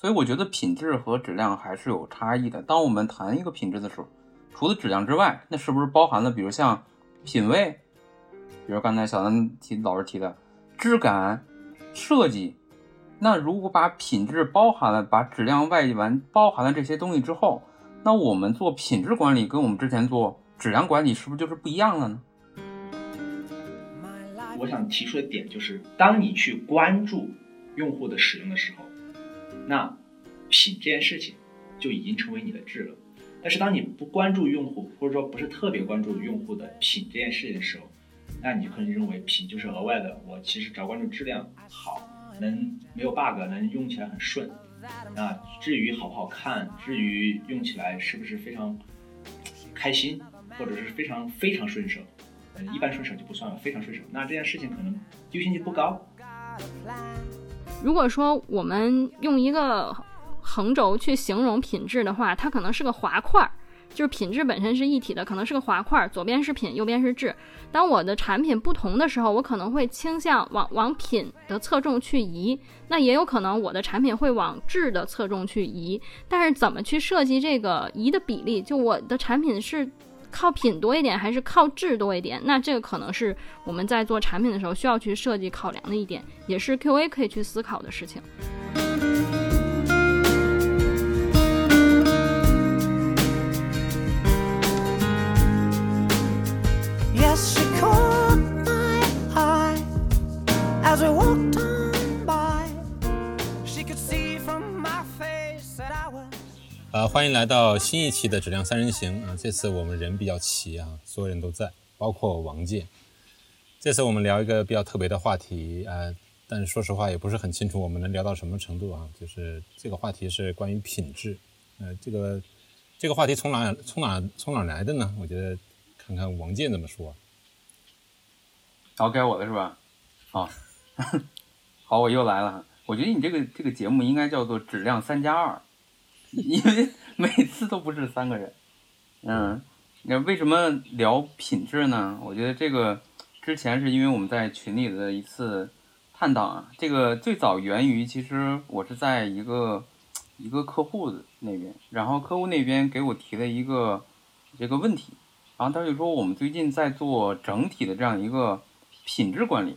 所以我觉得品质和质量还是有差异的。当我们谈一个品质的时候，除了质量之外，那是不是包含了比如像品味，比如刚才小南提老师提的质感、设计？那如果把品质包含了，把质量外完包含了这些东西之后，那我们做品质管理跟我们之前做质量管理是不是就是不一样了呢？我想提出的点就是，当你去关注用户的使用的时候，那品这件事情就已经成为你的质了。但是当你不关注用户，或者说不是特别关注用户的品这件事情的时候，那你可能认为品就是额外的。我其实只要关注质量好。能没有 bug，能用起来很顺。那至于好不好看，至于用起来是不是非常开心，或者是非常非常顺手，嗯，一般顺手就不算了，非常顺手，那这件事情可能优先级不高。如果说我们用一个横轴去形容品质的话，它可能是个滑块儿。就是品质本身是一体的，可能是个滑块儿，左边是品，右边是质。当我的产品不同的时候，我可能会倾向往往品的侧重去移，那也有可能我的产品会往质的侧重去移。但是怎么去设计这个移的比例？就我的产品是靠品多一点，还是靠质多一点？那这个可能是我们在做产品的时候需要去设计考量的一点，也是 QA 可以去思考的事情。啊，欢迎来到新一期的质量三人行啊！这次我们人比较齐啊，所有人都在，包括王健。这次我们聊一个比较特别的话题啊，但是说实话也不是很清楚我们能聊到什么程度啊。就是这个话题是关于品质，呃，这个这个话题从哪从哪从哪来的呢？我觉得看看王健怎么说。好，该我了是吧？好，好，我又来了。我觉得你这个这个节目应该叫做质量三加二。因为每次都不是三个人，嗯，那为什么聊品质呢？我觉得这个之前是因为我们在群里的一次探讨啊，这个最早源于其实我是在一个一个客户的那边，然后客户那边给我提了一个这个问题，然后他就说我们最近在做整体的这样一个品质管理，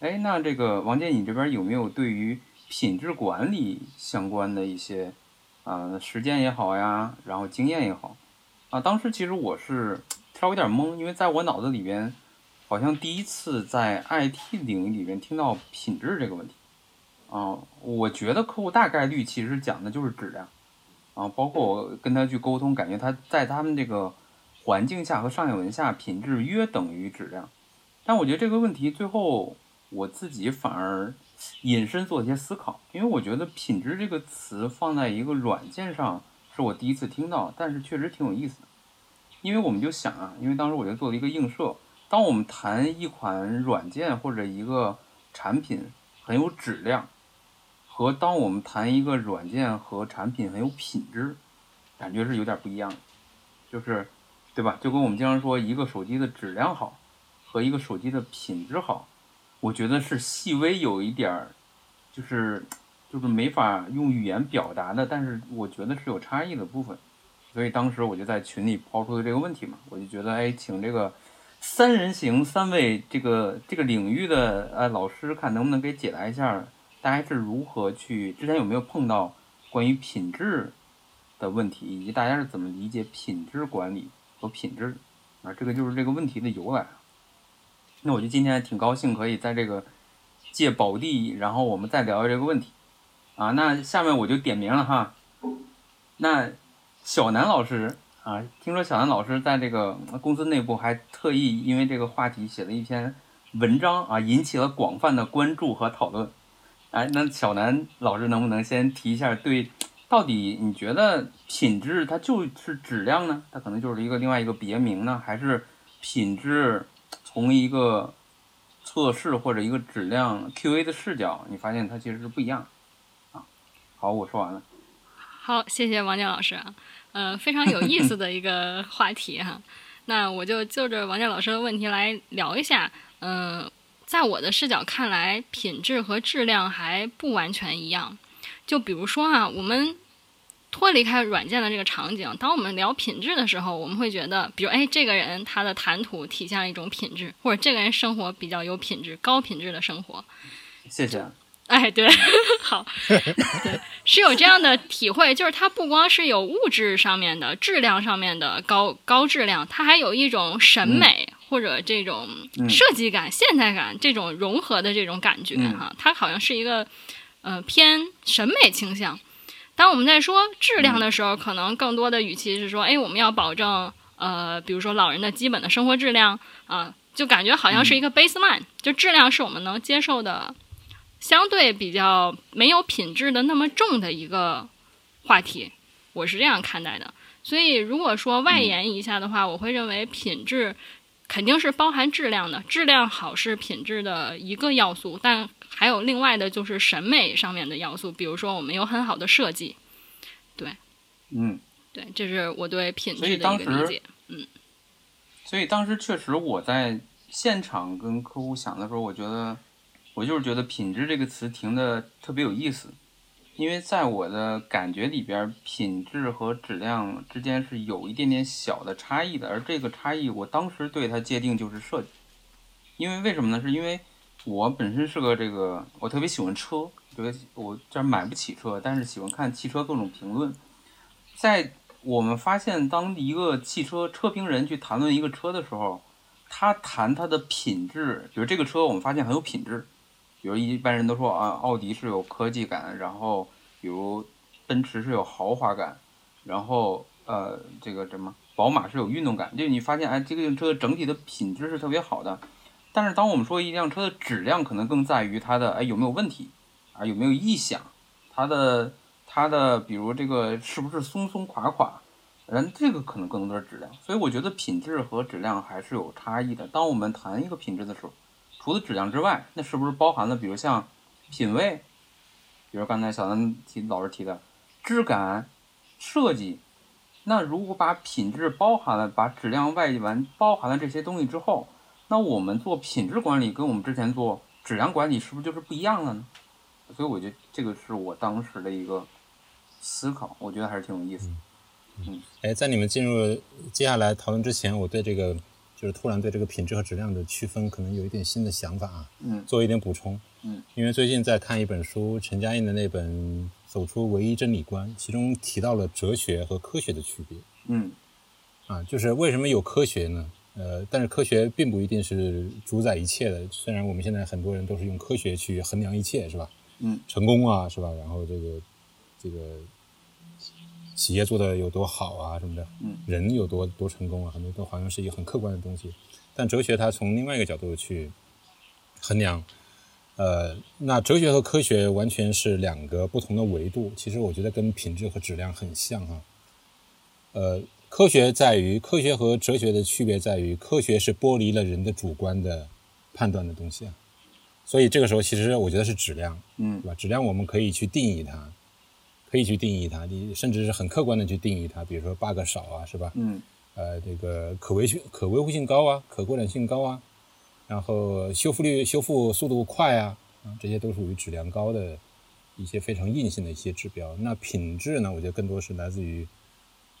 哎，那这个王健，你这边有没有对于品质管理相关的一些？啊，时间也好呀，然后经验也好，啊，当时其实我是稍微有点懵，因为在我脑子里边，好像第一次在 IT 领域里边听到品质这个问题，啊，我觉得客户大概率其实讲的就是质量，啊，包括我跟他去沟通，感觉他在他们这个环境下和商业文下，品质约等于质量，但我觉得这个问题最后我自己反而。引申做一些思考，因为我觉得“品质”这个词放在一个软件上是我第一次听到，但是确实挺有意思的。因为我们就想啊，因为当时我就做了一个映射，当我们谈一款软件或者一个产品很有质量，和当我们谈一个软件和产品很有品质，感觉是有点不一样的，就是对吧？就跟我们经常说一个手机的质量好和一个手机的品质好。我觉得是细微有一点儿，就是，就是没法用语言表达的，但是我觉得是有差异的部分，所以当时我就在群里抛出的这个问题嘛，我就觉得，哎，请这个三人行三位这个这个领域的呃老师，看能不能给解答一下，大家是如何去，之前有没有碰到关于品质的问题，以及大家是怎么理解品质管理和品质，啊，这个就是这个问题的由来。那我就今天挺高兴，可以在这个借宝地，然后我们再聊聊这个问题，啊，那下面我就点名了哈。那小南老师啊，听说小南老师在这个公司内部还特意因为这个话题写了一篇文章啊，引起了广泛的关注和讨论。哎，那小南老师能不能先提一下，对，到底你觉得品质它就是质量呢？它可能就是一个另外一个别名呢，还是品质？从一个测试或者一个质量 QA 的视角，你发现它其实是不一样啊。好，我说完了。好，谢谢王健老师啊，呃，非常有意思的一个 话题哈。那我就就着王健老师的问题来聊一下。嗯，在我的视角看来，品质和质量还不完全一样。就比如说啊，我们脱离开软件的这个场景，当我们聊品质的时候，我们会觉得，比如哎，这个人他的谈吐体现了一种品质，或者这个人生活比较有品质、高品质的生活。谢谢。哎，对，好，对，是有这样的体会，就是它不光是有物质上面的、质量上面的高高质量，它还有一种审美或者这种设计感、现代感这种融合的这种感觉哈。它好像是一个呃偏审美倾向。当我们在说质量的时候，可能更多的语气是说，哎，我们要保证呃，比如说老人的基本的生活质量啊，就感觉好像是一个 baseline，就质量是我们能接受的。相对比较没有品质的那么重的一个话题，我是这样看待的。所以如果说外延一下的话，我会认为品质肯定是包含质量的，质量好是品质的一个要素，但还有另外的就是审美上面的要素，比如说我们有很好的设计，对，嗯，对，这是我对品质的一个理解，嗯。所以当时确实我在现场跟客户想的时候，我觉得。我就是觉得“品质”这个词停的特别有意思，因为在我的感觉里边，品质和质量之间是有一点点小的差异的。而这个差异，我当时对它界定就是设计。因为为什么呢？是因为我本身是个这个，我特别喜欢车，觉得我这买不起车，但是喜欢看汽车各种评论。在我们发现，当一个汽车车评人去谈论一个车的时候，他谈它的品质，比如这个车，我们发现很有品质。比如一般人都说啊，奥迪是有科技感，然后比如奔驰是有豪华感，然后呃这个什么宝马是有运动感，就你发现哎这个车整体的品质是特别好的。但是当我们说一辆车的质量，可能更在于它的哎有没有问题啊有没有异响，它的它的比如这个是不是松松垮垮，嗯这个可能更多的是质量。所以我觉得品质和质量还是有差异的。当我们谈一个品质的时候。除了质量之外，那是不是包含了，比如像品味，比如刚才小南提老师提的质感、设计？那如果把品质包含了，把质量外完包含了这些东西之后，那我们做品质管理跟我们之前做质量管理是不是就是不一样了呢？所以我觉得这个是我当时的一个思考，我觉得还是挺有意思。嗯，哎，在你们进入接下来讨论之前，我对这个。就是突然对这个品质和质量的区分可能有一点新的想法啊，嗯，做一点补充，嗯，因为最近在看一本书，陈嘉映的那本《走出唯一真理观》，其中提到了哲学和科学的区别，嗯，啊，就是为什么有科学呢？呃，但是科学并不一定是主宰一切的，虽然我们现在很多人都是用科学去衡量一切，是吧？嗯，成功啊，是吧？然后这个这个。企业做的有多好啊，什么的，嗯，人有多多成功啊，很多都好像是一个很客观的东西。但哲学它从另外一个角度去衡量，呃，那哲学和科学完全是两个不同的维度。其实我觉得跟品质和质量很像啊。呃，科学在于科学和哲学的区别在于，科学是剥离了人的主观的判断的东西啊。所以这个时候，其实我觉得是质量，嗯，对吧？质量我们可以去定义它。可以去定义它，你甚至是很客观的去定义它，比如说 bug 少啊，是吧？嗯。呃，这个可维可维护性高啊，可扩展性高啊，然后修复率、修复速度快啊，啊，这些都属于质量高的一些非常硬性的一些指标。那品质呢？我觉得更多是来自于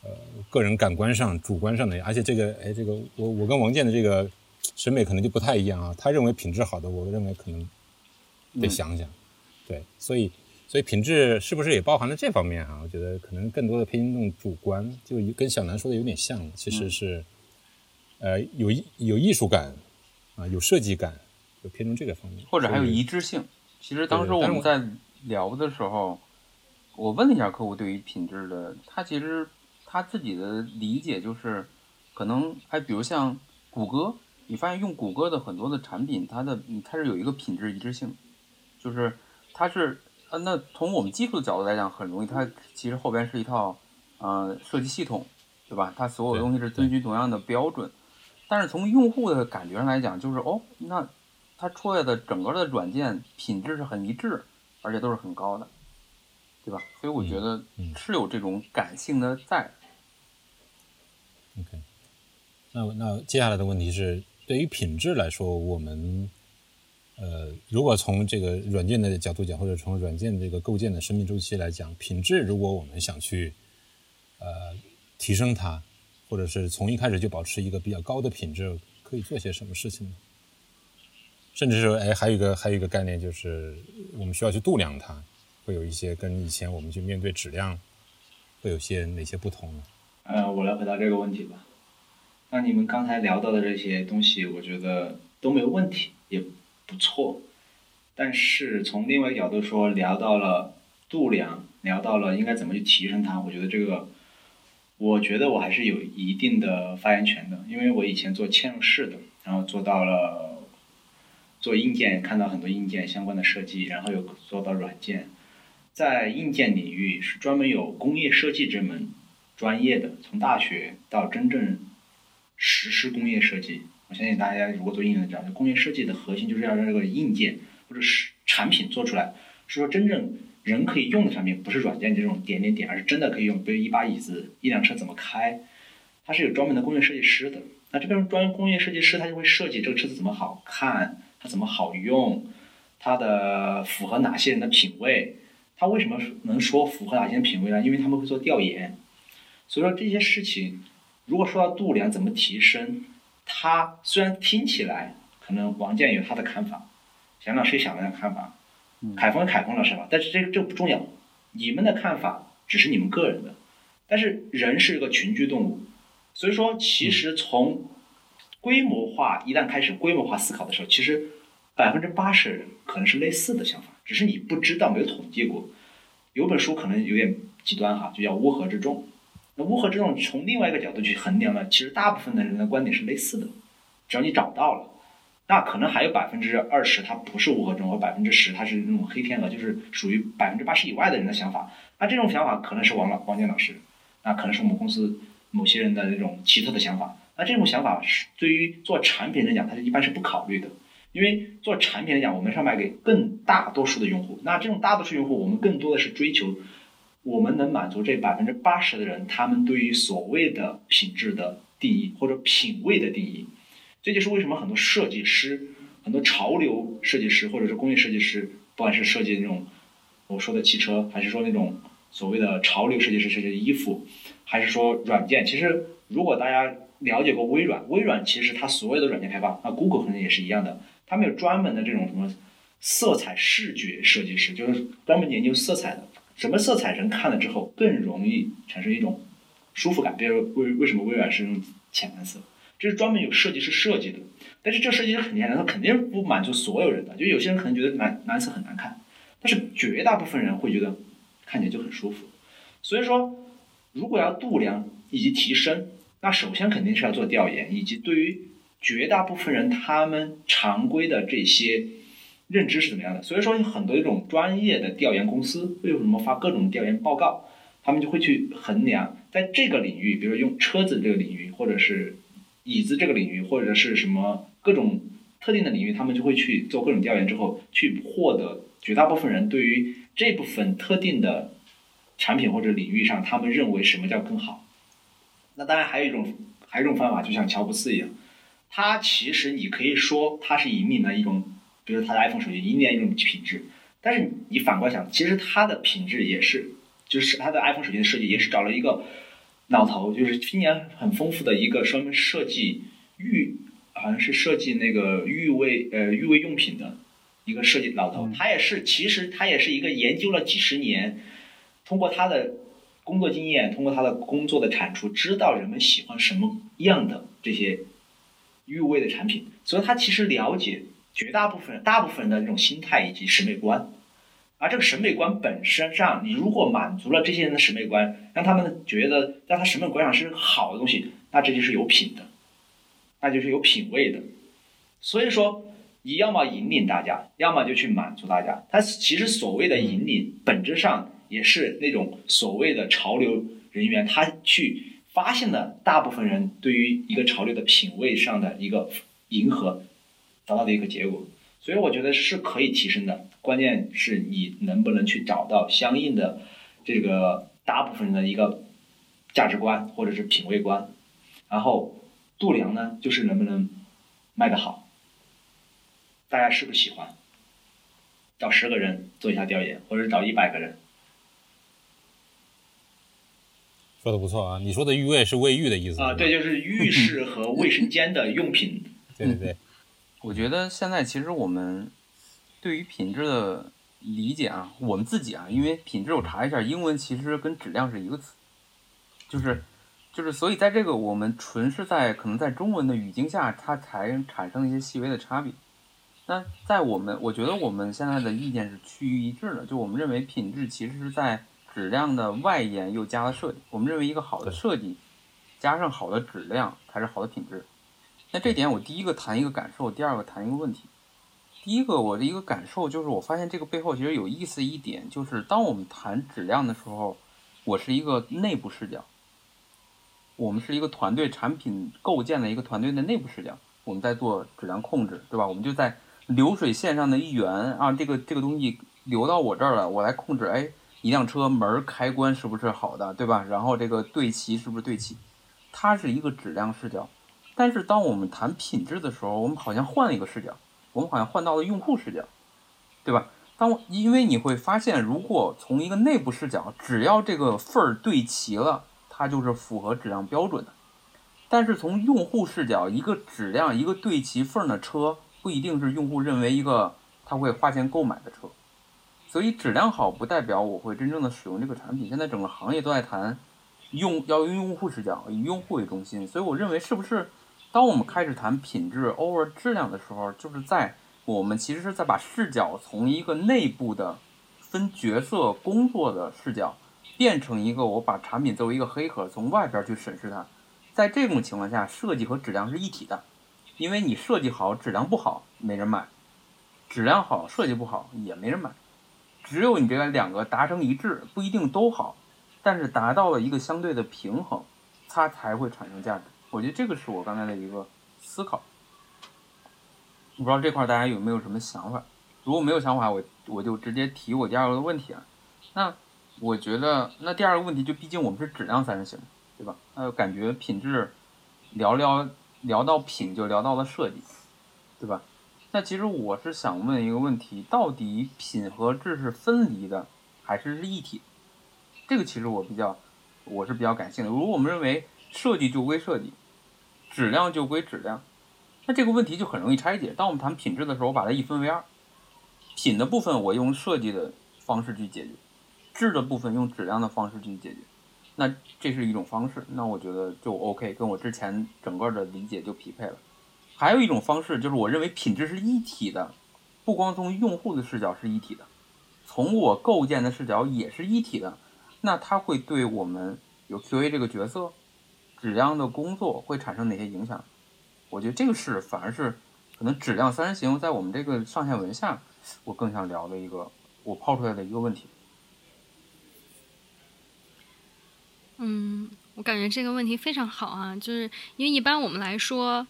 呃个人感官上、主观上的，而且这个，哎，这个我我跟王健的这个审美可能就不太一样啊。他认为品质好的，我认为可能得想想，对，所以。所以品质是不是也包含了这方面啊？我觉得可能更多的偏重主观，就跟小南说的有点像，其实是，呃，有有艺术感啊，有设计感，就偏重这个方面，或者还有一致性。其实当时我们在聊的时候，我问了一下客户对于品质的，他其实他自己的理解就是，可能哎，比如像谷歌，你发现用谷歌的很多的产品，它的它是有一个品质一致性，就是它是。呃，那从我们技术的角度来讲，很容易，它其实后边是一套，呃，设计系统，对吧？它所有东西是遵循同样的标准。但是从用户的感觉上来讲，就是哦，那它出来的整个的软件品质是很一致，而且都是很高的，对吧？所以我觉得是有这种感性的在。OK，那那接下来的问题是，对于品质来说，我们。呃，如果从这个软件的角度讲，或者从软件这个构建的生命周期来讲，品质如果我们想去呃提升它，或者是从一开始就保持一个比较高的品质，可以做些什么事情呢？甚至说，哎，还有一个还有一个概念就是，我们需要去度量它，会有一些跟以前我们去面对质量会有些哪些不同呢？呃，我来回答这个问题吧。那你们刚才聊到的这些东西，我觉得都没有问题，也不错。但是从另外一个角度说，聊到了度量，聊到了应该怎么去提升它，我觉得这个，我觉得我还是有一定的发言权的，因为我以前做嵌入式的，然后做到了做硬件，看到很多硬件相关的设计，然后又做到软件，在硬件领域是专门有工业设计这门专业的，从大学到真正实施工业设计，我相信大家如果做硬件的知道，就工业设计的核心就是要让这个硬件或者是产品做出来，是说真正人可以用的产品，不是软件这种点点点，而是真的可以用，比如一把椅子、一辆车怎么开，它是有专门的工业设计师的。那这边专工业设计师他就会设计这个车子怎么好看，它怎么好用，它的符合哪些人的品味。他为什么能说符合哪些品味呢？因为他们会做调研。所以说这些事情，如果说到度量怎么提升，它虽然听起来可能王健有他的看法，蒋老师也想了看法，凯峰凯峰老师吧，但是这个这不重要，你们的看法只是你们个人的，但是人是一个群居动物，所以说其实从规模化一旦开始规模化思考的时候，其实百分之八十的人可能是类似的想法，只是你不知道，没有统计过。有本书可能有点极端哈，就叫乌合之众。那乌合之众从另外一个角度去衡量呢，其实大部分的人的观点是类似的，只要你找到了，那可能还有百分之二十它不是乌合之众，百分之十它是那种黑天鹅，就是属于百分之八十以外的人的想法。那这种想法可能是王老王健老师，那可能是我们公司某些人的那种奇特的想法。那这种想法是对于做产品来讲，它是一般是不考虑的。因为做产品来讲，我们是要卖给更大多数的用户。那这种大多数用户，我们更多的是追求我们能满足这百分之八十的人，他们对于所谓的品质的定义或者品味的定义。这就是为什么很多设计师、很多潮流设计师或者是工业设计师，不管是设计那种我说的汽车，还是说那种所谓的潮流设计师设计的衣服，还是说软件，其实如果大家了解过微软，微软其实它所有的软件开发，那，Google 可能也是一样的。他们有专门的这种什么色彩视觉设计师，就是专门研究色彩的。什么色彩人看了之后更容易产生一种舒服感？比如为为什么微软是用浅蓝色？这是专门有设计师设计的。但是这设计师很简单，他肯定不满足所有人的。就有些人可能觉得蓝蓝色很难看，但是绝大部分人会觉得看起来就很舒服。所以说，如果要度量以及提升，那首先肯定是要做调研，以及对于绝大部分人他们常规的这些认知是怎么样的？所以说，很多一种专业的调研公司为什么发各种调研报告？他们就会去衡量，在这个领域，比如说用车子这个领域，或者是椅子这个领域，或者是什么各种特定的领域，他们就会去做各种调研之后，去获得绝大部分人对于这部分特定的产品或者领域上，他们认为什么叫更好。那当然还有一种，还有一种方法，就像乔布斯一样。他其实你可以说他是引领了一种，比如他的 iPhone 手机引领了一种品质，但是你反过来想，其实它的品质也是，就是它的 iPhone 手机的设计也是找了一个老头，就是今年很丰富的一个专门设计浴，好像是设计那个浴卫呃浴卫用品的一个设计老头，他也是其实他也是一个研究了几十年，通过他的工作经验，通过他的工作的产出，知道人们喜欢什么样的这些。预味的产品，所以他其实了解绝大部分大部分人的这种心态以及审美观，而这个审美观本身上，你如果满足了这些人的审美观，让他们觉得在他审美观上是好的东西，那这就是有品的，那就是有品位的。所以说，你要么引领大家，要么就去满足大家。他其实所谓的引领，本质上也是那种所谓的潮流人员，他去。发现了大部分人对于一个潮流的品味上的一个迎合，达到的一个结果，所以我觉得是可以提升的。关键是你能不能去找到相应的这个大部分人的一个价值观或者是品味观，然后度量呢，就是能不能卖得好。大家是不是喜欢？找十个人做一下调研，或者找一百个人。说的不错啊，你说的浴卫是卫浴的意思啊？对，就是浴室和卫生间的用品。对 对对，我觉得现在其实我们对于品质的理解啊，我们自己啊，因为品质我查一下，英文其实跟质量是一个词，就是就是，所以在这个我们纯是在可能在中文的语境下，它才产生一些细微的差别。那在我们，我觉得我们现在的意见是趋于一致的，就我们认为品质其实是在质量的外延又加了设计。我们认为一个好的设计加上好的质量才是好的品质。那这点我第一个谈一个感受，第二个谈一个问题。第一个我的一个感受就是，我发现这个背后其实有意思一点，就是当我们谈质量的时候，我是一个内部视角，我们是一个团队产品构建的一个团队的内部视角，我们在做质量控制，对吧？我们就在。流水线上的一员啊，这个这个东西流到我这儿了，我来控制。哎，一辆车门开关是不是好的，对吧？然后这个对齐是不是对齐？它是一个质量视角。但是当我们谈品质的时候，我们好像换了一个视角，我们好像换到了用户视角，对吧？当因为你会发现，如果从一个内部视角，只要这个份儿对齐了，它就是符合质量标准的。但是从用户视角，一个质量一个对齐缝的车。不一定是用户认为一个他会花钱购买的车，所以质量好不代表我会真正的使用这个产品。现在整个行业都在谈用要用用户视角，以用户为中心。所以我认为是不是当我们开始谈品质 over 质量的时候，就是在我们其实是在把视角从一个内部的分角色工作的视角，变成一个我把产品作为一个黑盒，从外边去审视它。在这种情况下，设计和质量是一体的。因为你设计好，质量不好，没人买；质量好，设计不好，也没人买。只有你这个两个达成一致，不一定都好，但是达到了一个相对的平衡，它才会产生价值。我觉得这个是我刚才的一个思考。我不知道这块大家有没有什么想法？如果没有想法，我我就直接提我第二个问题啊。那我觉得，那第二个问题就毕竟我们是质量三人行，对吧？呃，感觉品质聊聊。聊到品就聊到了设计，对吧？那其实我是想问一个问题：到底品和质是分离的，还是是一体？这个其实我比较，我是比较感兴趣的。如果我们认为设计就归设计，质量就归质量，那这个问题就很容易拆解。当我们谈品质的时候，我把它一分为二，品的部分我用设计的方式去解决，质的部分用质量的方式去解决。那这是一种方式，那我觉得就 OK，跟我之前整个的理解就匹配了。还有一种方式就是我认为品质是一体的，不光从用户的视角是一体的，从我构建的视角也是一体的。那它会对我们有 QA 这个角色质量的工作会产生哪些影响？我觉得这个是反而是可能质量三人行在我们这个上下文下，我更想聊的一个我抛出来的一个问题。嗯，我感觉这个问题非常好啊，就是因为一般我们来说，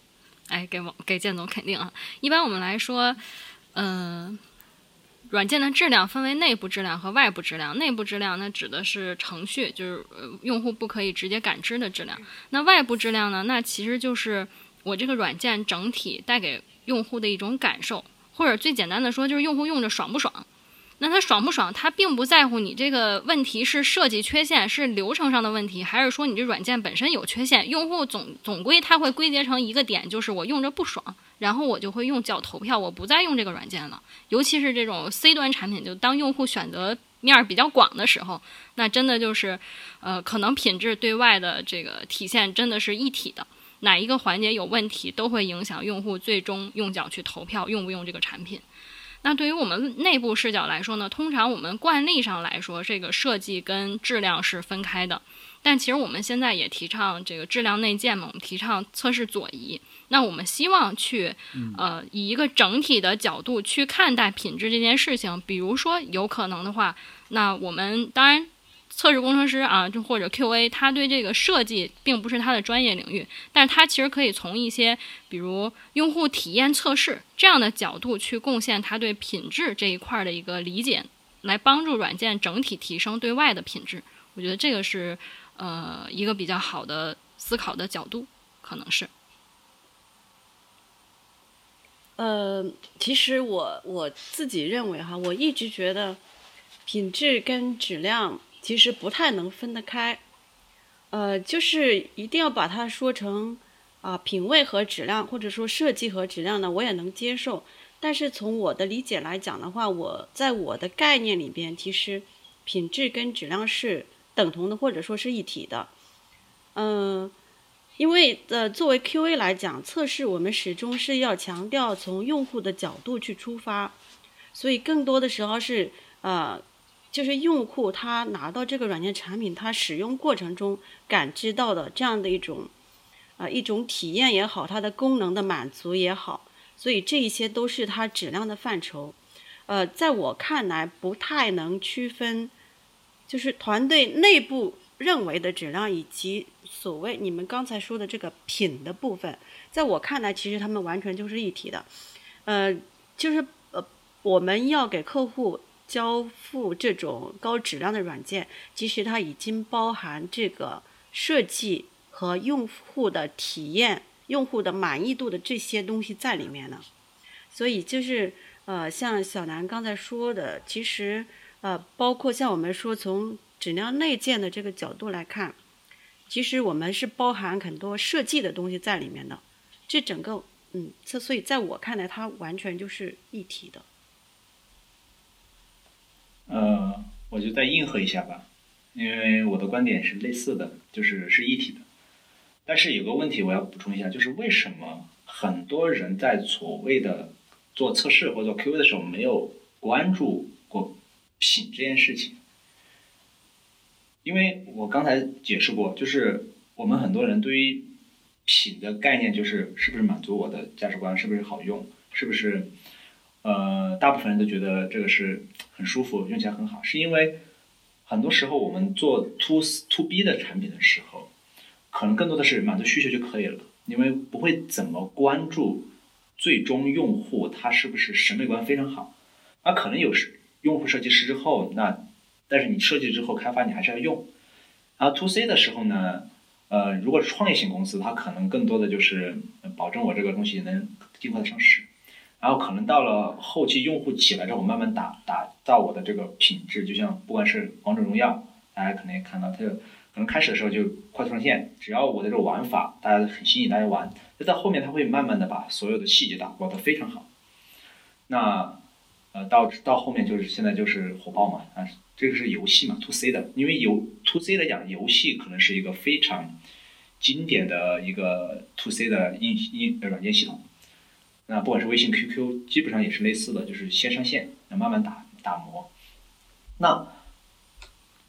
哎，给王给建总肯定啊，一般我们来说，嗯，软件的质量分为内部质量和外部质量。内部质量那指的是程序，就是用户不可以直接感知的质量。那外部质量呢，那其实就是我这个软件整体带给用户的一种感受，或者最简单的说，就是用户用着爽不爽。那他爽不爽？他并不在乎你这个问题是设计缺陷，是流程上的问题，还是说你这软件本身有缺陷？用户总总归他会归结成一个点，就是我用着不爽，然后我就会用脚投票，我不再用这个软件了。尤其是这种 C 端产品，就当用户选择面比较广的时候，那真的就是，呃，可能品质对外的这个体现真的是一体的，哪一个环节有问题，都会影响用户最终用脚去投票用不用这个产品。那对于我们内部视角来说呢，通常我们惯例上来说，这个设计跟质量是分开的。但其实我们现在也提倡这个质量内建嘛，我们提倡测试左移。那我们希望去，呃，以一个整体的角度去看待品质这件事情。比如说，有可能的话，那我们当然。测试工程师啊，就或者 QA，他对这个设计并不是他的专业领域，但是他其实可以从一些比如用户体验测试这样的角度去贡献他对品质这一块的一个理解，来帮助软件整体提升对外的品质。我觉得这个是呃一个比较好的思考的角度，可能是。呃，其实我我自己认为哈，我一直觉得品质跟质量其实不太能分得开，呃，就是一定要把它说成啊品味和质量，或者说设计和质量呢，我也能接受。但是从我的理解来讲的话，我在我的概念里边，其实品质跟质量是等同的，或者说是一体的。嗯，因为呃，作为 QA 来讲，测试我们始终是要强调从用户的角度去出发，所以更多的时候是呃，就是用户他拿到这个软件产品，他使用过程中感知到的这样的一种啊一种体验也好，它的功能的满足也好，所以这一些都是它质量的范畴。呃，在我看来，不太能区分，就是团队内部认为的质量以及所谓你们刚才说的这个品的部分，在我看来，其实他们完全就是一体的。呃，就是呃，我们要给客户交付这种高质量的软件，其实它已经包含这个设计和用户的体验、用户的满意度的这些东西在里面了。所以就是呃，像小南刚才说的，其实呃，包括像我们说从质量内建的这个角度来看，其实我们是包含很多设计的东西在里面的。这整个嗯，这所以在我看来，它完全就是一体的。呃，我就再应和一下吧，因为我的观点是类似的，就是是一体的。但是有个问题我要补充一下，就是为什么很多人在所谓的做测试或者做 QA 的时候没有关注过品这件事情？因为我刚才解释过，就是我们很多人对于品的概念就是是不是满足我的价值观，是不是好用，是不是呃，大部分人都觉得这个是很舒服，用起来很好，是因为很多时候我们做 to to B 的产品的时候，可能更多的是满足需求就可以了，因为不会怎么关注最终用户他是不是审美观非常好，那可能有时用户设计师之后，那但是你设计之后开发你还是要用，然后 to C 的时候呢，呃，如果是创业型公司，它可能更多的就是保证我这个东西能尽快的上市。然后可能到了后期用户起来之后，慢慢打打造我的这个品质，就像不管是王者荣耀，大家可能也看到，它可能开始的时候就快速上线，只要我的这个玩法大家很吸引，大家玩，那在后面它会慢慢的把所有的细节打磨得非常好。那呃到到后面就是现在就是火爆嘛，啊这个是游戏嘛，to C 的，因为游 to C 来讲，游戏可能是一个非常经典的一个 to C 的硬硬软件系统。那不管是微信、QQ，基本上也是类似的，就是先上线，那慢慢打打磨。那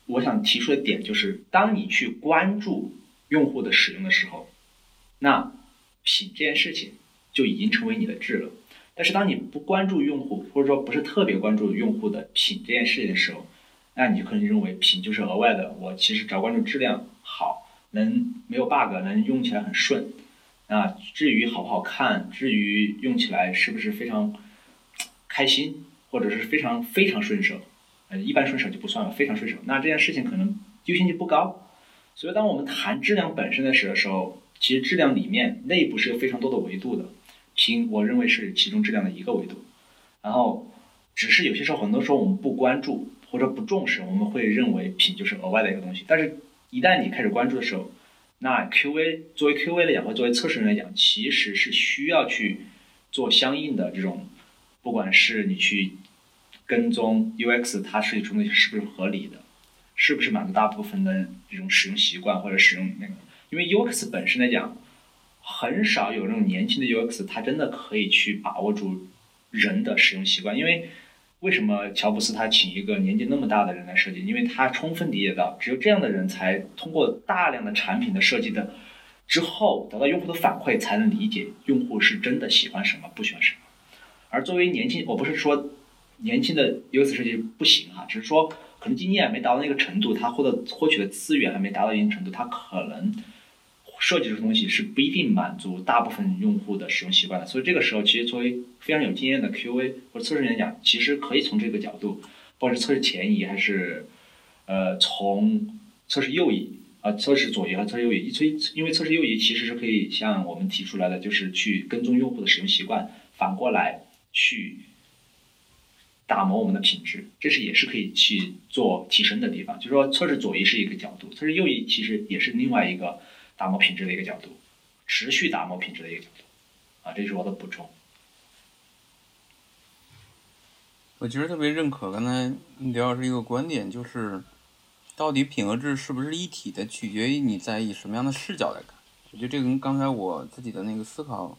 我想提出的点就是，当你去关注用户的使用的时候，那品这件事情就已经成为你的质了。但是当你不关注用户，或者说不是特别关注用户的品这件事情的时候，那你就可能认为品就是额外的。我其实只要关注质量好，能没有 bug，能用起来很顺。啊，至于好不好看，至于用起来是不是非常开心，或者是非常非常顺手，呃，一般顺手就不算了，非常顺手，那这件事情可能优先级不高。所以，当我们谈质量本身的时候，其实质量里面内部是有非常多的维度的，品我认为是其中质量的一个维度。然后，只是有些时候，很多时候我们不关注或者不重视，我们会认为品就是额外的一个东西。但是，一旦你开始关注的时候，那 QA 作为 QA 来讲，或作为测试人来讲，其实是需要去做相应的这种，不管是你去跟踪 UX 它设计出东西是不是合理的，是不是满足大部分的这种使用习惯或者使用那个，因为 UX 本身来讲，很少有那种年轻的 UX，它真的可以去把握住人的使用习惯，因为。为什么乔布斯他请一个年纪那么大的人来设计？因为他充分理解到，只有这样的人才通过大量的产品的设计的之后，得到用户的反馈，才能理解用户是真的喜欢什么，不喜欢什么。而作为年轻，我不是说年轻的 UX 设计不行哈，只是说可能经验没达到那个程度，他获得获取的资源还没达到一定程度，他可能。设计这个东西是不一定满足大部分用户的使用习惯的，所以这个时候其实作为非常有经验的 QA 或者测试人来讲，其实可以从这个角度，不管是测试前移还是呃从测试右移啊测试左移和测试右移，因为测试右移其实是可以像我们提出来的，就是去跟踪用户的使用习惯，反过来去打磨我们的品质，这是也是可以去做提升的地方。就是说，测试左移是一个角度，测试右移其实也是另外一个打磨品质的一个角度，持续打磨品质的一个角度。啊，这是我的补充。我其实特别认可刚才刘老师一个观点，就是到底品和质是不是一体的，取决于你在以什么样的视角来看。我觉得这个跟刚才我自己的那个思考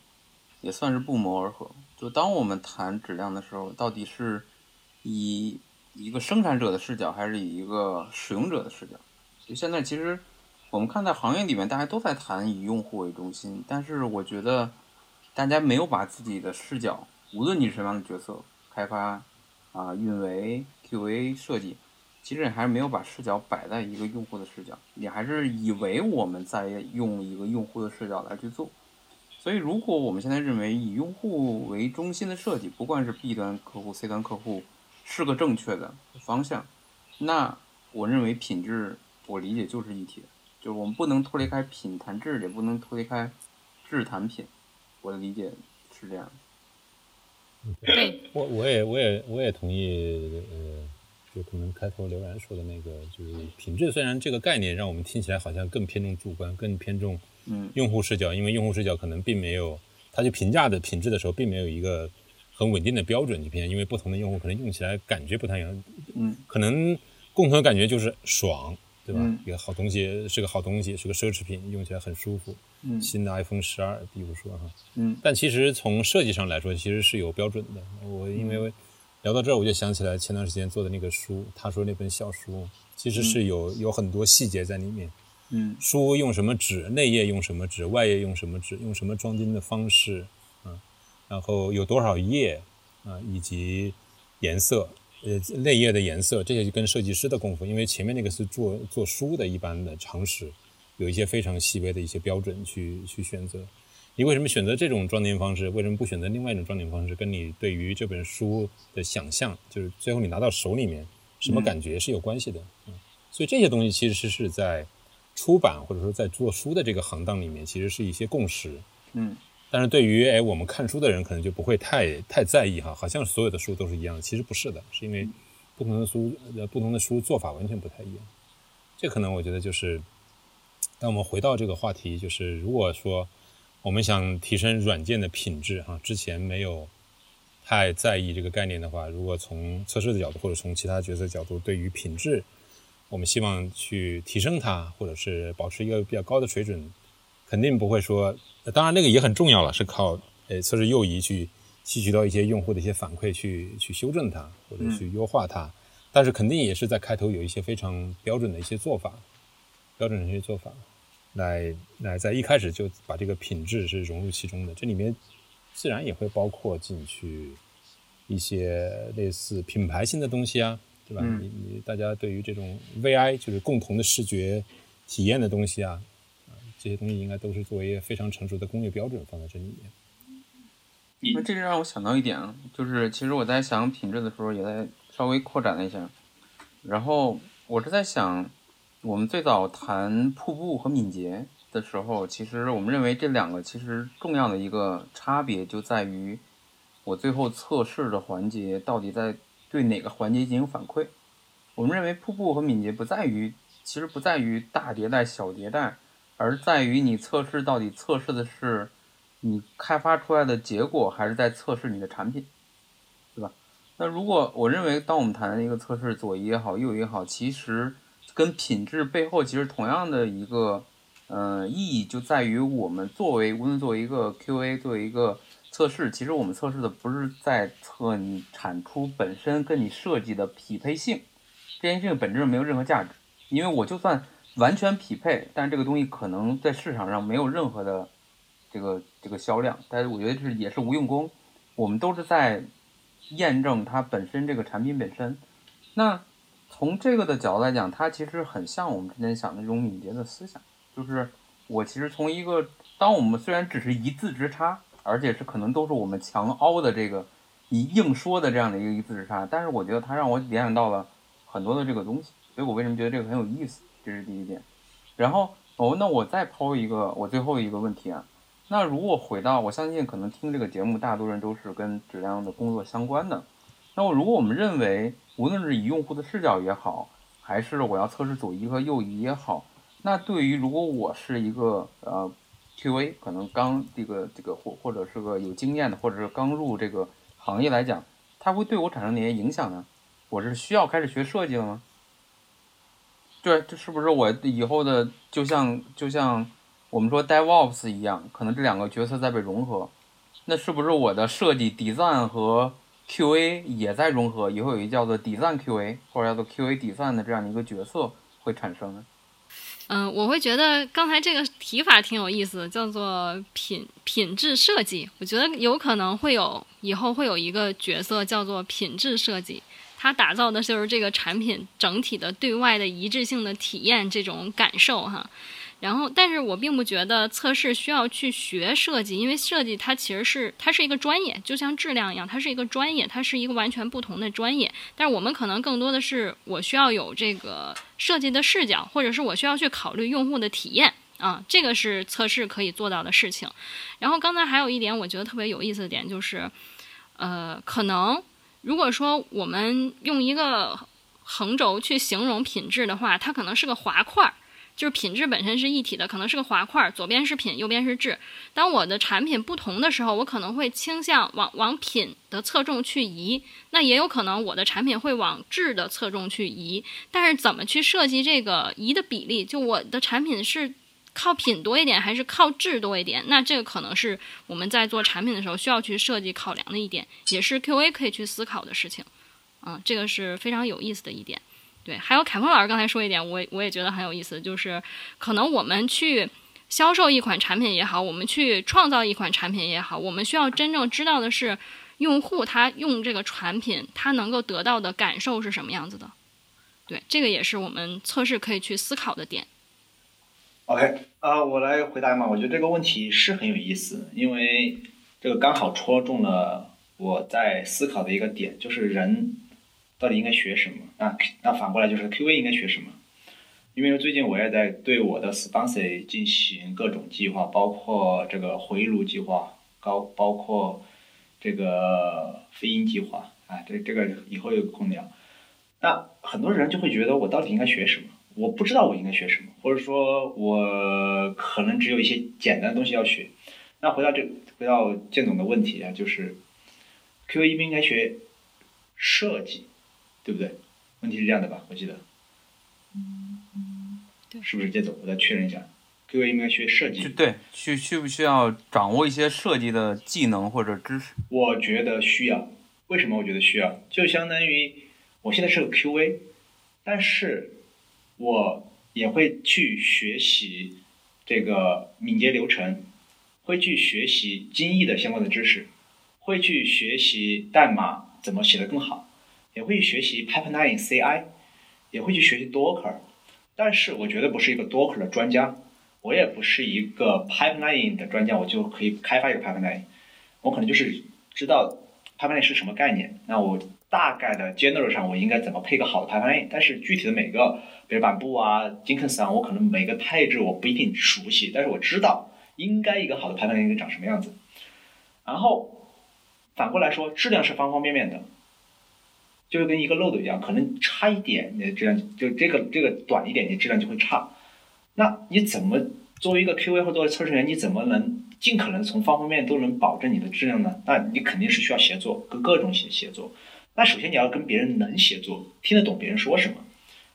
也算是不谋而合。就当我们谈质量的时候，到底是以一个生产者的视角，还是以一个使用者的视角？就现在其实我们看在行业里面，大家都在谈以用户为中心，但是我觉得大家没有把自己的视角，无论你是什么样的角色，开发。啊，运维、QA 设计，其实你还是没有把视角摆在一个用户的视角，你还是以为我们在用一个用户的视角来去做。所以，如果我们现在认为以用户为中心的设计，不管是 B 端客户、C 端客户，是个正确的方向，那我认为品质，我理解就是一体的，就是我们不能脱离开品谈质，也不能脱离开质谈品。我的理解是这样。对，我我也我也我也同意，呃，就可能开头刘然说的那个，就是品质。虽然这个概念让我们听起来好像更偏重主观，更偏重用户视角，因为用户视角可能并没有，他去评价的品质的时候，并没有一个很稳定的标准去评价，因为不同的用户可能用起来感觉不太一样，嗯，可能共同的感觉就是爽，对吧？嗯一个好东西是个好东西，是个奢侈品，用起来很舒服。嗯新的 iPhone 十二，比如说哈，嗯但其实从设计上来说，其实是有标准的。我因为聊到这儿，我就想起来前段时间做的那个书，他说那本小书其实是有有很多细节在里面。嗯书用什么纸，内页用什么纸，外页用什么纸，用什么装订的方式，啊，然后有多少页，啊，以及颜色，呃，内页的颜色，这些就跟设计师的功夫，因为前面那个是做做书的一般的常识，有一些非常细微的一些标准去去选择。你为什么选择这种装订方式？为什么不选择另外一种装订方式？跟你对于这本书的想象，就是最后你拿到手里面什么感觉是有关系的。嗯，所以这些东西其实是在出版或者说在做书的这个行当里面，其实是一些共识。嗯但是对于哎我们看书的人，可能就不会太太在意哈，好像所有的书都是一样的，其实不是的，是因为不同的书不同的书做法完全不太一样。这可能我觉得就是，当我们回到这个话题，就是如果说我们想提升软件的品质哈，之前没有太在意这个概念的话，如果从测试的角度或者从其他角色角度，对于品质，我们希望去提升它，或者是保持一个比较高的水准，肯定不会说，呃当然那个也很重要了，是靠呃测试右移去吸取到一些用户的一些反馈，去去修正它或者去优化它，但是肯定也是在开头有一些非常标准的一些做法，标准的一些做法，来来在一开始就把这个品质是融入其中的，这里面自然也会包括进去一些类似品牌性的东西啊，对吧？嗯。你你大家对于这种 VI 就是共同的视觉体验的东西啊，啊这些东西应该都是作为一个非常成熟的工业标准放在这里面。那这就让我想到一点啊，就是其实我在想品质的时候，也在稍微扩展了一下。然后我是在想，我们最早谈瀑布和敏捷的时候，其实我们认为这两个其实重要的一个差别就在于，我最后测试的环节到底在对哪个环节进行反馈。我们认为瀑布和敏捷不在于，其实不在于大迭代、小迭代，而在于你测试到底测试的是你开发出来的结果，还是在测试你的产品，对吧？那如果我认为，当我们谈一个测试左移也好，右移也好，其实跟品质背后其实同样的一个，呃，意义就在于我们作为无论作为一个 QA，作为一个测试，其实我们测试的不是在测你产出本身跟你设计的匹配性，这件事情本质上没有任何价值，因为我就算完全匹配，但这个东西可能在市场上没有任何的这个这个销量，但是我觉得这是也是无用功，我们都是在验证它本身这个产品本身。那从这个的角度来讲，它其实很像我们之前想的这种敏捷的思想，就是我其实从一个，当我们虽然只是一字之差，而且是可能都是我们强凹的这个以硬说的这样的一个一字之差，但是我觉得它让我联想到了很多的这个东西，所以我为什么觉得这个很有意思，这是第一点。然后哦，那我再抛一个我最后一个问题啊，那如果回到，我相信可能听这个节目，大多人都是跟质量的工作相关的。那我，如果我们认为，无论是以用户的视角也好，还是我要测试左移和右移也好，那对于如果我是一个呃 QA，可能刚这个这个或或者是个有经验的，或者是刚入这个行业来讲，它会对我产生哪些影响呢？我是需要开始学设计了吗？对，这是不是我以后的就像就像我们说 DevOps 一样，可能这两个角色在被融合？那是不是我的设计 Design 和 QA 也在融合？以后有一叫做 Design QA 或者叫做 QA Design 的这样的一个角色会产生呢？嗯，我会觉得刚才这个提法挺有意思，叫做品品质设计。我觉得有可能会有以后会有一个角色叫做品质设计。它打造的就是这个产品整体的对外的一致性的体验这种感受哈，然后，但是我并不觉得测试需要去学设计，因为设计它其实是它是一个专业，就像质量一样，它是一个专业，它是一个完全不同的专业。但是我们可能更多的是我需要有这个设计的视角，或者是我需要去考虑用户的体验啊，这个是测试可以做到的事情。然后刚才还有一点我觉得特别有意思的点就是，呃，可能。如果说我们用一个横轴去形容品质的话，它可能是个滑块儿，就是品质本身是一体的，可能是个滑块儿，左边是品，右边是质。当我的产品不同的时候，我可能会倾向往往品的侧重去移，那也有可能我的产品会往质的侧重去移。但是怎么去设计这个移的比例？就我的产品是。靠品多一点还是靠质多一点？那这个可能是我们在做产品的时候需要去设计考量的一点，也是 QA 可以去思考的事情。嗯，这个是非常有意思的一点。对，还有凯峰老师刚才说一点，我我也觉得很有意思，就是可能我们去销售一款产品也好，我们去创造一款产品也好，我们需要真正知道的是用户他用这个产品他能够得到的感受是什么样子的。对，这个也是我们测试可以去思考的点。OK，啊，我来回答嘛。我觉得这个问题是很有意思，因为这个刚好戳中了我在思考的一个点，就是人到底应该学什么？那那反过来就是 QA 应该学什么？因为最近我也在对我的 sponsor 进行各种计划，包括这个回炉计划，高包括这个飞鹰计划啊，这这个以后有空聊。那很多人就会觉得我到底应该学什么？我不知道我应该学什么，或者说我可能只有一些简单的东西要学。那回到这，回到建总的问题啊，就是 QA 应不应该学设计，对不对？问题是这样的吧？我记得，是不是建总？我再确认一下，QA 应该学设计。对，需需不需要掌握一些设计的技能或者知识？我觉得需要。为什么我觉得需要？就相当于我现在是个 QA，但是。我也会去学习这个敏捷流程，会去学习精益的相关的知识，会去学习代码怎么写得更好，也会去学习 Pipeline CI，也会去学习 Docker。但是我觉得不是一个 Docker 的专家，我也不是一个 Pipeline 的专家，我就可以开发一个 Pipeline。我可能就是知道 Pipeline 是什么概念，那我。大概的 general 上我应该怎么配个好的排版但是具体的每个，比如板布啊、Jenkins 啊，我可能每个配置我不一定熟悉，但是我知道应该一个好的排版应该长什么样子。然后反过来说，质量是方方面面的，就是跟一个漏斗一样，可能差一点，你的质量就这个这个短一点，你质量就会差。那你怎么作为一个 QA 或作为测试员，你怎么能尽可能从方方面面都能保证你的质量呢？那你肯定是需要协作，跟各种协协作。那首先你要跟别人能协作，听得懂别人说什么。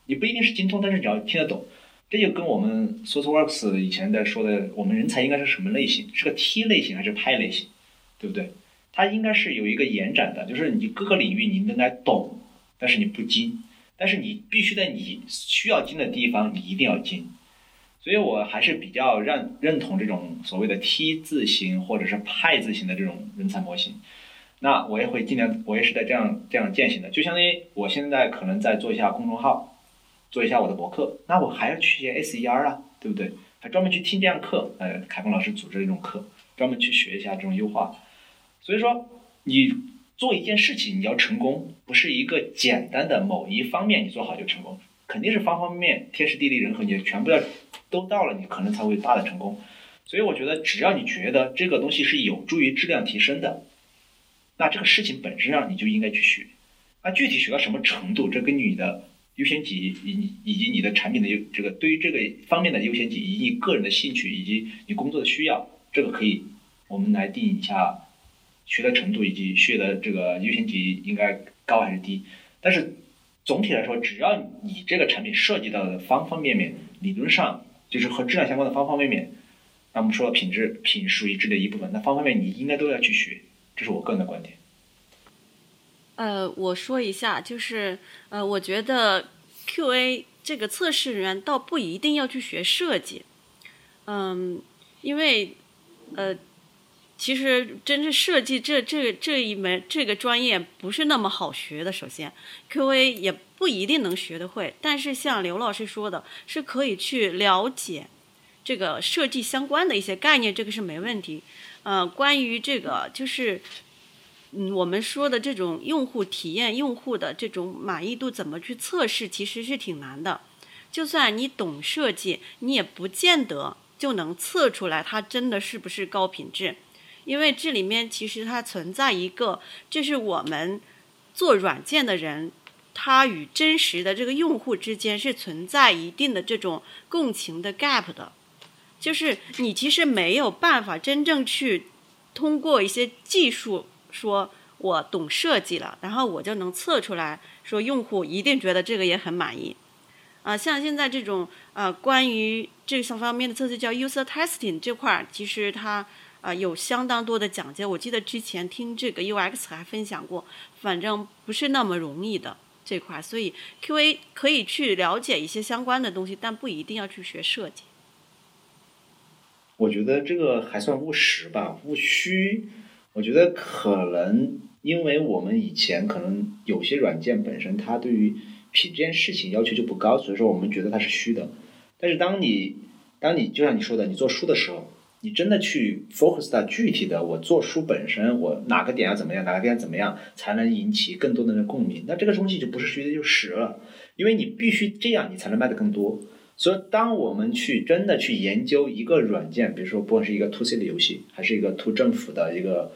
你不一定是精通，但是你要听得懂。这就跟我们 SourceWorks 以前在说的，我们人才应该是什么类型？是个 T 类型还是派类型？对不对？它应该是有一个延展的，就是你各个领域你应该懂，但是你不精，但是你必须在你需要精的地方你一定要精。所以我还是比较认认同这种所谓的 T 字形或者是派字形的这种人才模型。那我也会尽量，我也是在这样这样践行的，就相当于我现在可能在做一下公众号，做一下我的博客，那我还要去学 SER 啊，对不对？还专门去听这样课，呃，凯峰老师组织的这种课，专门去学一下这种优化。所以说，你做一件事情，你要成功，不是一个简单的某一方面你做好就成功，肯定是方方面面、天时地利人和，你全部要都到了，你可能才会大的成功。所以我觉得，只要你觉得这个东西是有助于质量提升的，那这个事情本身上你就应该去学。那具体学到什么程度，这根据你的优先级以以及你的产品的优这个对于这个方面的优先级，以及你个人的兴趣以及你工作的需要，这个可以我们来定一下学的程度以及学的这个优先级应该高还是低。但是总体来说，只要你这个产品涉及到的方方面面，理论上就是和质量相关的方方面面，那我们说品质品属于质的一部分，那方方面面你应该都要去学，这是我个人的观点。呃，我说一下，就是呃，我觉得 QA 这个测试人员倒不一定要去学设计，嗯，因为呃，其实真正设计这这这一门这个专业不是那么好学的。首先，QA 也不一定能学得会，但是像刘老师说的，是可以去了解这个设计相关的一些概念，这个是没问题。呃，关于这个就是。嗯，我们说的这种用户体验、用户的这种满意度怎么去测试，其实是挺难的。就算你懂设计，你也不见得就能测出来它真的是不是高品质。因为这里面其实它存在一个，就是我们做软件的人，他与真实的这个用户之间是存在一定的这种共情的 gap 的，就是你其实没有办法真正去通过一些技术。说我懂设计了，然后我就能测出来，说用户一定觉得这个也很满意，啊，像现在这种呃关于这项方面的测试叫 user testing 这块儿，其实它啊有相当多的讲解。我记得之前听这个 UX 还分享过，反正不是那么容易的这块儿，所以 QA 可以去了解一些相关的东西，但不一定要去学设计。我觉得这个还算务实吧，务虚。我觉得可能，因为我们以前可能有些软件本身它对于品这件事情要求就不高，所以说我们觉得它是虚的。但是当你当你就像你说的，你做书的时候，你真的去 focus 到具体的，我做书本身，我哪个点要怎么样，哪个点怎么样才能引起更多的人共鸣，那这个东西就不是虚的，就实了。因为你必须这样，你才能卖的更多。所以，当我们去真的去研究一个软件，比如说不管是一个 to C 的游戏，还是一个 to 政府的一个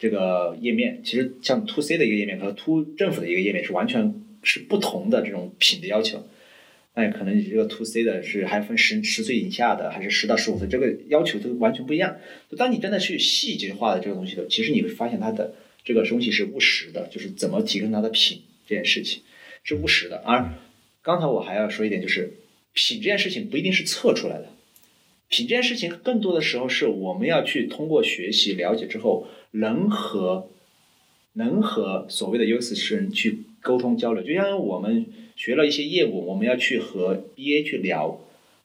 这个页面，其实像 to C 的一个页面和 to 政府的一个页面是完全是不同的这种品的要求。那可能你这个 to C 的是还分十十岁以下的，还是十到十五岁，这个要求都完全不一样。就当你真的去细节化的这个东西的，其实你会发现它的这个东西是务实的，就是怎么提升它的品这件事情是务实的。而刚才我还要说一点就是。品这件事情不一定是测出来的，品这件事情更多的时候是我们要去通过学习了解之后，能和能和所谓的 UX 人去沟通交流。就像我们学了一些业务，我们要去和 BA 去聊，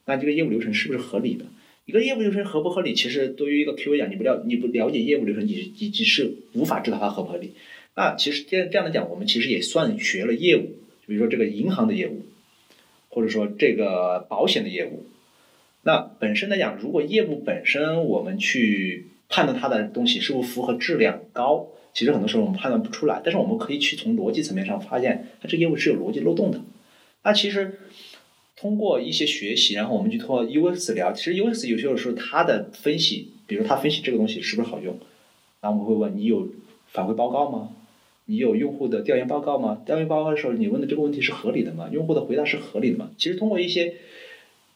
那这个业务流程是不是合理的？一个业务流程合不合理，其实对于一个 QA 讲，你不了你不了解业务流程，你你你是无法知道它合不合理。那其实这样这样来讲，我们其实也算学了业务，比如说这个银行的业务。或者说这个保险的业务，那本身来讲，如果业务本身我们去判断它的东西是否符合质量高，其实很多时候我们判断不出来。但是我们可以去从逻辑层面上发现，它这个业务是有逻辑漏洞的。那其实通过一些学习，然后我们去通过 UX 聊，其实 UX 有些时候它的分析，比如它分析这个东西是不是好用，那我们会问你有反馈报告吗？你有用户的调研报告吗？调研报告的时候，你问的这个问题是合理的吗？用户的回答是合理的吗？其实通过一些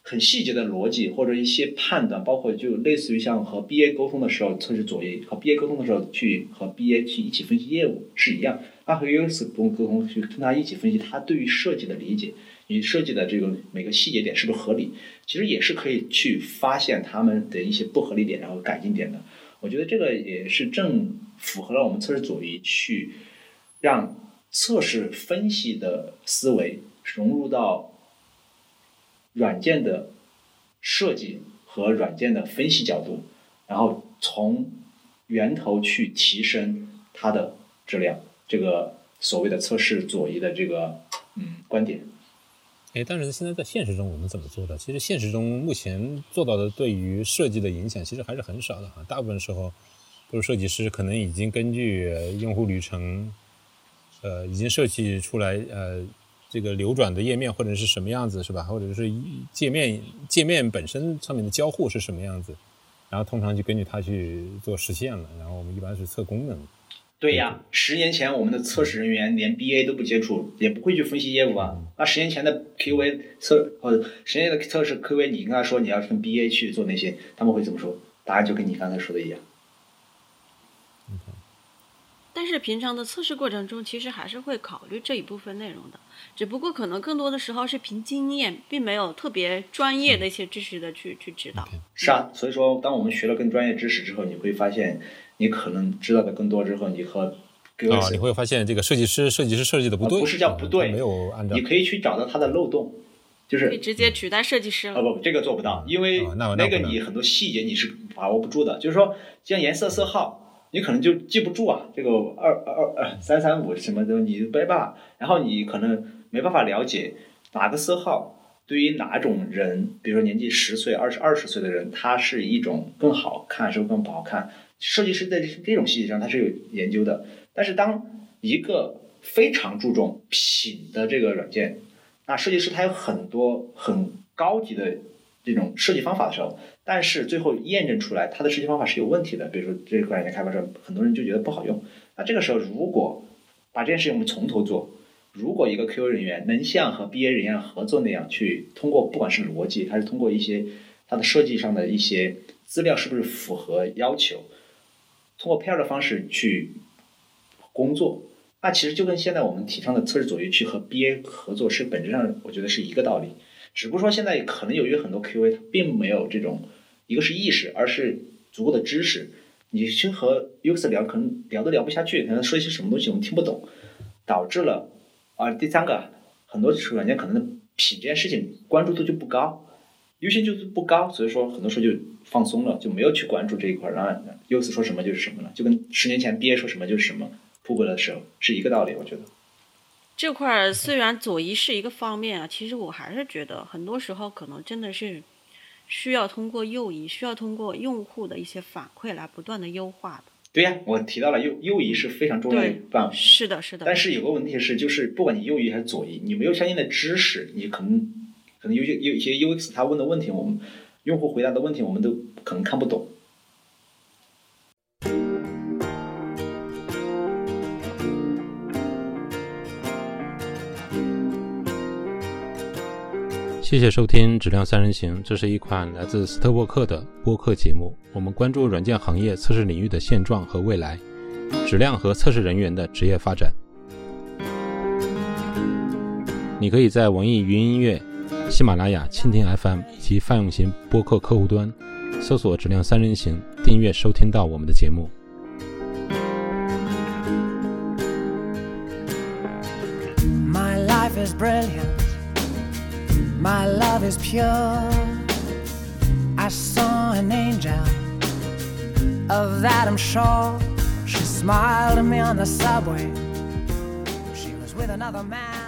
很细节的逻辑或者一些判断，包括就类似于像和 BA 沟通的时候测试左翼，和 BA 沟通的时候去和 BA 去一起分析业务是一样。他和 U S 不用沟通，去跟他一起分析他对于设计的理解，你设计的这个每个细节点是不是合理？其实也是可以去发现他们的一些不合理点，然后改进点的。我觉得这个也是正符合了我们测试左翼去。让测试分析的思维融入到软件的设计和软件的分析角度，然后从源头去提升它的质量。这个所谓的测试左移的这个嗯观点。哎，但是现在在现实中我们怎么做的？其实现实中目前做到的对于设计的影响其实还是很少的哈。大部分时候，都是设计师可能已经根据用户旅程。呃，已经设计出来，呃，这个流转的页面或者是什么样子，是吧？或者是界面界面本身上面的交互是什么样子？然然后通常就根据它去做实现了，然后我们一般是测功能。对呀，十年前我们的测试人员连 BA 都不接触，也不会去分析业务啊。那十年前的 QA 测或者十年的测试 QA，你跟他说你要跟 BA 去做那些，他们会怎么说？答案就跟你刚才说的一样。但是平常的测试过程中，其实还是会考虑这一部分内容的，只不过可能更多的时候是凭经验，并没有特别专业的一些知识的去去指导。是啊，所以说当我们学了更专业知识之后，你会发现你可能知道的更多之后，你和啊，你会发现这个设计师设计师设计的不对，不是叫不对，没有按照，你可以去找到它的漏洞，就是可以直接取代设计师了。啊不，这个做不到，因为那个你很多细节你是把握不住的，就是说像颜色色号。你可能就记不住啊，这个二二二三三五什么的，你没办法。然后你可能没办法了解哪个色号对于哪种人，比如说年纪十岁、二十二十岁的人，他是一种更好看，还是更不好看？设计师在这种细节上他是有研究的。但是当一个非常注重品的这个软件，那设计师他有很多很高级的这种设计方法的时候。但是最后验证出来，它的设计方法是有问题的。比如说，这款软件开发者，很多人就觉得不好用。那这个时候，如果把这件事情我们从头做，如果一个 QA 人员能像和 BA 人员合作那样，去通过不管是逻辑还是通过一些它的设计上的一些资料是不是符合要求，通过 pair 的方式去工作，那其实就跟现在我们提倡的测试左右去和 BA 合作是本质上我觉得是一个道理。只不过说现在可能由于很多 QA 并没有这种。一个是意识，而是足够的知识。你去和 UX 聊，可能聊都聊不下去，可能说一些什么东西我们听不懂，导致了啊。第三个，很多软件可能品这件事情关注度就不高，优先就是不高，所以说很多时候就放松了，就没有去关注这一块。然后 UX 说什么就是什么了，就跟十年前 BA 说什么就是什么，铺过来的时候是一个道理，我觉得。这块虽然左移是一个方面啊，其实我还是觉得很多时候可能真的是。需要通过右移，需要通过用户的一些反馈来不断的优化的。对呀，我提到了右右移是非常重要的办法。是的，是的。但是有个问题是，就是不管你右移还是左移，你没有相应的知识，你可能可能有些有一些 UX 他问的问题，我们用户回答的问题，我们都可能看不懂。谢谢收听《质量三人行》，这是一款来自斯特沃克的播客节目。我们关注软件行业测试领域的现状和未来，质量和测试人员的职业发展。你可以在网易云音乐、喜马拉雅、蜻蜓 FM 以及泛用型播客客户端搜索“质量三人行”，订阅收听到我们的节目。My life is brilliant. My love is pure. I saw an angel, of that I'm sure. She smiled at me on the subway. She was with another man.